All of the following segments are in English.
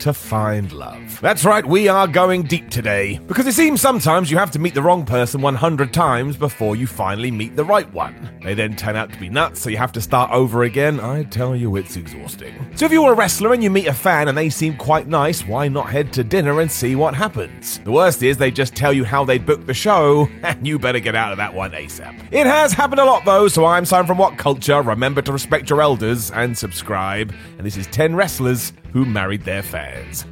to find love. That's right, we are going deep today. Because it seems sometimes you have to meet the wrong person 100 times before you finally meet the right one. They then turn out to be nuts, so you have to start over again. I tell you, it's exhausting. So if you're a wrestler and you meet a fan and they seem quite nice, why not head to dinner and see what happens? The worst is they just tell you how they booked the show, and you better get out of that one ASAP. It has happened a lot though, so I'm Simon from What Culture. Remember to respect your elders and subscribe. And this is 10 wrestlers who married their fans.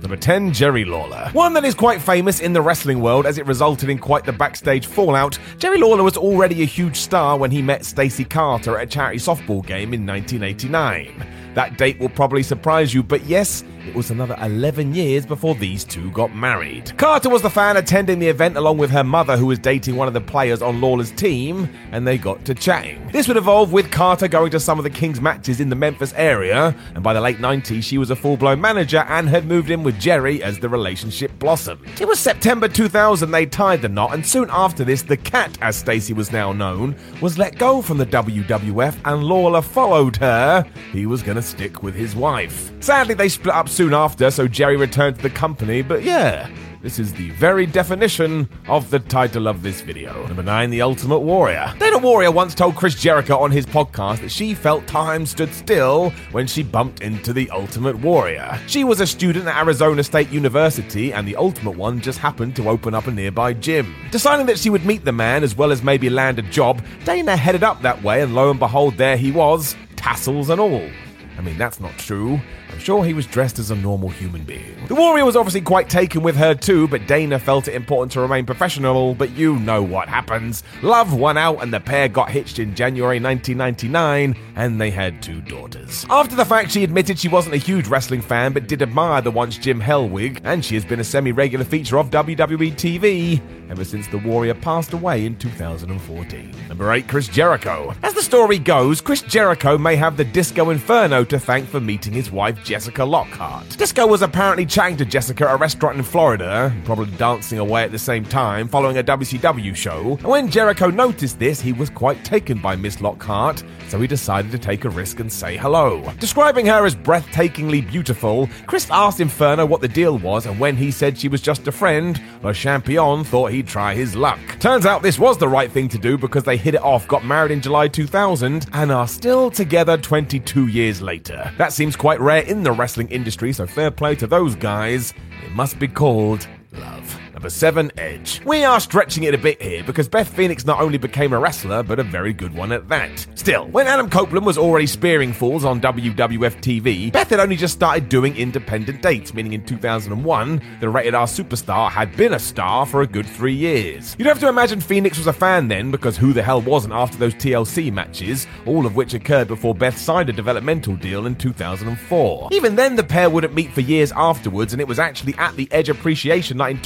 Number 10, Jerry Lawler. One that is quite famous in the wrestling world as it resulted in quite the backstage fallout. Jerry Lawler was already a huge star when he met Stacy Carter at a charity softball game in 1989. That date will probably surprise you, but yes, it was another 11 years before these two got married. Carter was the fan attending the event along with her mother, who was dating one of the players on Lawler's team, and they got to chatting. This would evolve with Carter going to some of the King's matches in the Memphis area, and by the late 90s, she was a full blown manager and had moved in with Jerry as the relationship blossomed. It was September 2000 they tied the knot, and soon after this, the Kat, as Stacy was now known, was let go from the WWF, and Lawler followed her. He was going to stick with his wife. Sadly, they split up soon after, so Jerry returned to the company, but yeah. This is the very definition of the title of this video. Number 9, The Ultimate Warrior. Dana Warrior once told Chris Jericho on his podcast that she felt time stood still when she bumped into the Ultimate Warrior. She was a student at Arizona State University, and the Ultimate One just happened to open up a nearby gym. Deciding that she would meet the man as well as maybe land a job, Dana headed up that way, and lo and behold, there he was, tassels and all. I mean, that's not true. I'm sure he was dressed as a normal human being. The Warrior was obviously quite taken with her too, but Dana felt it important to remain professional. But you know what happens. Love won out, and the pair got hitched in January 1999, and they had two daughters. After the fact, she admitted she wasn't a huge wrestling fan, but did admire the once Jim Hellwig, and she has been a semi regular feature of WWE TV ever since the Warrior passed away in 2014. Number 8, Chris Jericho. As the story goes, Chris Jericho may have the Disco Inferno to thank for meeting his wife Jessica Lockhart. Disco was apparently chatting to Jessica at a restaurant in Florida, probably dancing away at the same time, following a WCW show. And when Jericho noticed this, he was quite taken by Miss Lockhart, so he decided to take a risk and say hello. Describing her as breathtakingly beautiful, Chris asked Inferno what the deal was, and when he said she was just a friend, Le Champion thought he'd try his luck. Turns out this was the right thing to do because they hit it off, got married in July 2000, and are still together 22 years later. That seems quite rare in the wrestling industry, so fair play to those guys. It must be called Number 7, Edge. We are stretching it a bit here because Beth Phoenix not only became a wrestler, but a very good one at that. Still, when Adam Copeland was already spearing fools on WWF TV, Beth had only just started doing independent dates, meaning in 2001, the rated R superstar had been a star for a good three years. You'd have to imagine Phoenix was a fan then, because who the hell wasn't after those TLC matches, all of which occurred before Beth signed a developmental deal in 2004. Even then, the pair wouldn't meet for years afterwards, and it was actually at the Edge Appreciation Night in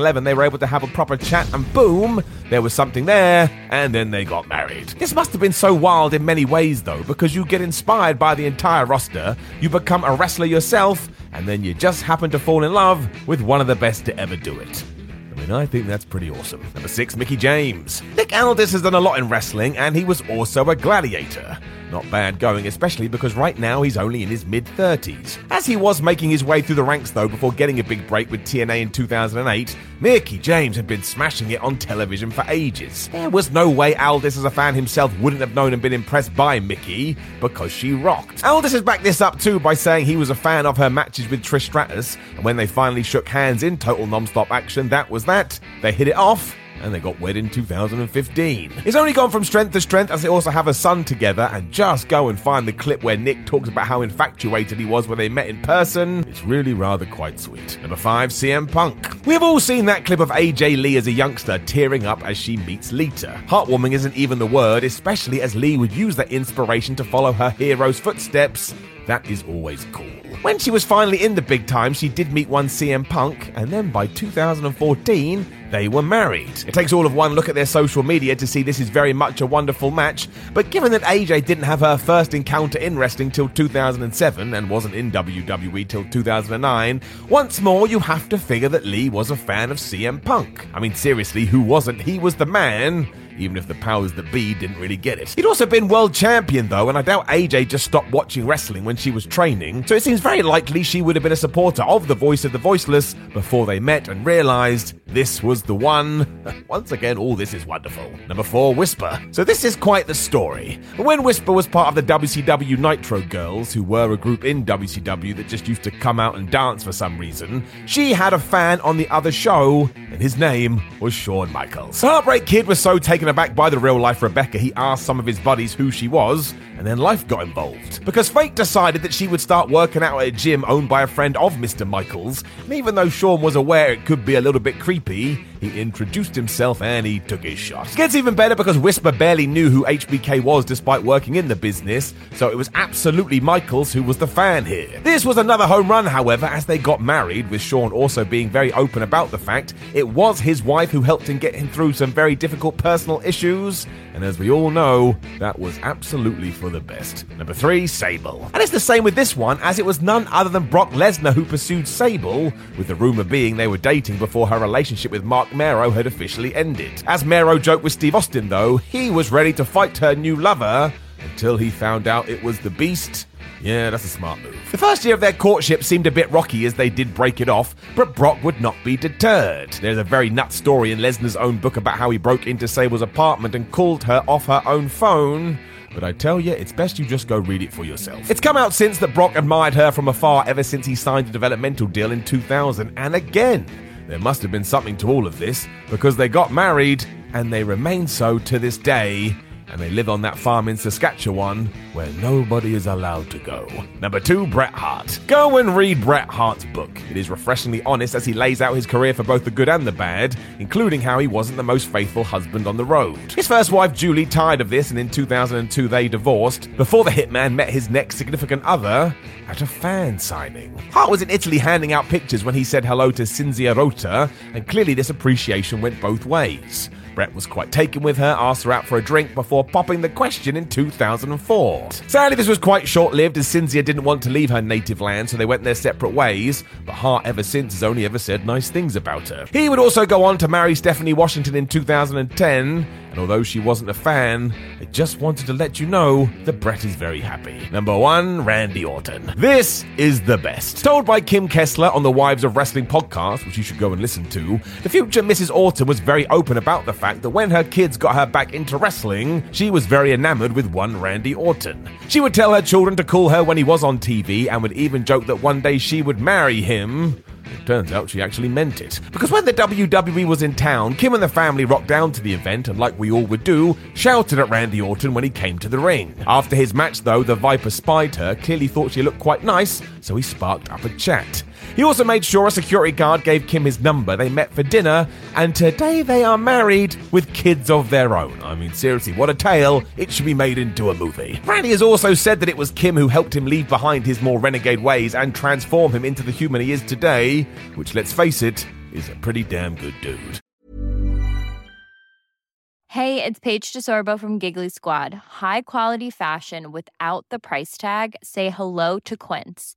2011 they were able to have a proper chat, and boom, there was something there, and then they got married. This must have been so wild in many ways, though, because you get inspired by the entire roster, you become a wrestler yourself, and then you just happen to fall in love with one of the best to ever do it. I mean, I think that's pretty awesome. Number six, Mickie James. Nick Aldis has done a lot in wrestling, and he was also a gladiator. Not bad going, especially because right now he's only in his mid 30s. As he was making his way through the ranks, though, before getting a big break with TNA in 2008, Mickie James had been smashing it on television for ages. There was no way Aldis, as a fan himself, wouldn't have known and been impressed by Mickie because she rocked. Aldis has backed this up too by saying he was a fan of her matches with Trish Stratus, and when they finally shook hands in total non-stop action, that was that. They hit it off, and they got wed in 2015. It's only gone from strength to strength as they also have a son together, and just go and find the clip where Nick talks about how infatuated he was when they met in person. It's really rather quite sweet. Number 5, CM Punk. We have all seen that clip of AJ Lee as a youngster tearing up as she meets Lita. Heartwarming isn't even the word, especially as Lee would use that inspiration to follow her hero's footsteps. That is always cool. When she was finally in the big time, she did meet one CM Punk, and then by 2014, they were married. It takes all of one look at their social media to see this is very much a wonderful match, but given that AJ didn't have her first encounter in wrestling till 2007 and wasn't in WWE till 2009, once more you have to figure that Lee was a fan of CM Punk. I mean, seriously, who wasn't? He was the man even if the powers that be didn't really get it. He'd also been world champion though, and I doubt AJ just stopped watching wrestling when she was training, so it seems very likely she would have been a supporter of the voice of the voiceless before they met and realized this was the one. Once again, all this is wonderful. Number four, Whisper. So this is quite the story. When Whisper was part of the WCW Nitro Girls, who were a group in WCW that just used to come out and dance for some reason, she had a fan on the other show, and his name was Shawn Michaels. Heartbreak Kid was so taken aback by the real life Rebecca, he asked some of his buddies who she was, and then life got involved. Because Fake decided that she would start working out at a gym owned by a friend of Mr. Michaels, and even though Shawn was aware it could be a little bit creepy, he introduced himself and he took his shot. It gets even better because Whisper barely knew who HBK was despite working in the business, so it was absolutely Michaels who was the fan here. This was another home run, however, as they got married, with Shawn also being very open about the fact it was his wife who helped him get him through some very difficult personal issues, and as we all know, that was absolutely for the best. Number three, Sable. And it's the same with this one, as it was none other than Brock Lesnar who pursued Sable, with the rumor being they were dating before her relationship with Marc Mero had officially ended. As Mero joked with Steve Austin, though, he was ready to fight her new lover until he found out it was the Beast. Yeah, that's a smart move. The first year of their courtship seemed a bit rocky as they did break it off, but Brock would not be deterred. There's a very nuts story in Lesnar's own book about how he broke into Sable's apartment and called her off her own phone. But I tell you, it's best you just go read it for yourself. It's come out since that Brock admired her from afar ever since he signed a developmental deal in 2000, and again, there must have been something to all of this, because they got married, and they remain so to this day and they live on that farm in Saskatchewan where nobody is allowed to go. Number two, Bret Hart. Go and read Bret Hart's book. It is refreshingly honest as he lays out his career for both the good and the bad, including how he wasn't the most faithful husband on the road. His first wife, Julie, tired of this, and in 2002 they divorced before the hitman met his next significant other at a fan signing. Hart was in Italy handing out pictures when he said hello to Cinzia Rota, and clearly this appreciation went both ways. Bret was quite taken with her, asked her out for a drink before popping the question in 2004. Sadly, this was quite short lived as Cinzia didn't want to leave her native land, so they went their separate ways, but Hart ever since has only ever said nice things about her. He would also go on to marry Stephanie Washington in 2010, and although she wasn't a fan, I just wanted to let you know that Bret is very happy. Number one, Randy Orton. This is the best. Told by Kim Kessler on the Wives of Wrestling podcast, which you should go and listen to, the future Mrs. Orton was very open about the fact that when her kids got her back into wrestling, she was very enamored with one Randy Orton. She would tell her children to call her when he was on TV and would even joke that one day she would marry him. It turns out she actually meant it. Because when the WWE was in town, Kim and the family rocked down to the event and, like we all would do, shouted at Randy Orton when he came to the ring. After his match, though, the Viper spied her, clearly thought she looked quite nice, so he sparked up a chat. He also made sure a security guard gave Kim his number. They met for dinner, and today they are married with kids of their own. I mean, seriously, what a tale. It should be made into a movie. Randy has also said that it was Kim who helped him leave behind his more renegade ways and transform him into the human he is today, which, let's face it, is a pretty damn good dude. Hey, it's Paige DeSorbo from Giggly Squad. High quality fashion without the price tag? Say hello to Quince.